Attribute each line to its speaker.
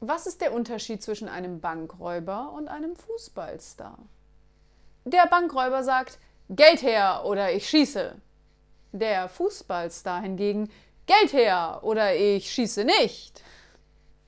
Speaker 1: Was ist der Unterschied zwischen einem Bankräuber und einem Fußballstar? Der Bankräuber sagt Geld her oder ich schieße. Der Fußballstar hingegen Geld her oder ich schieße nicht.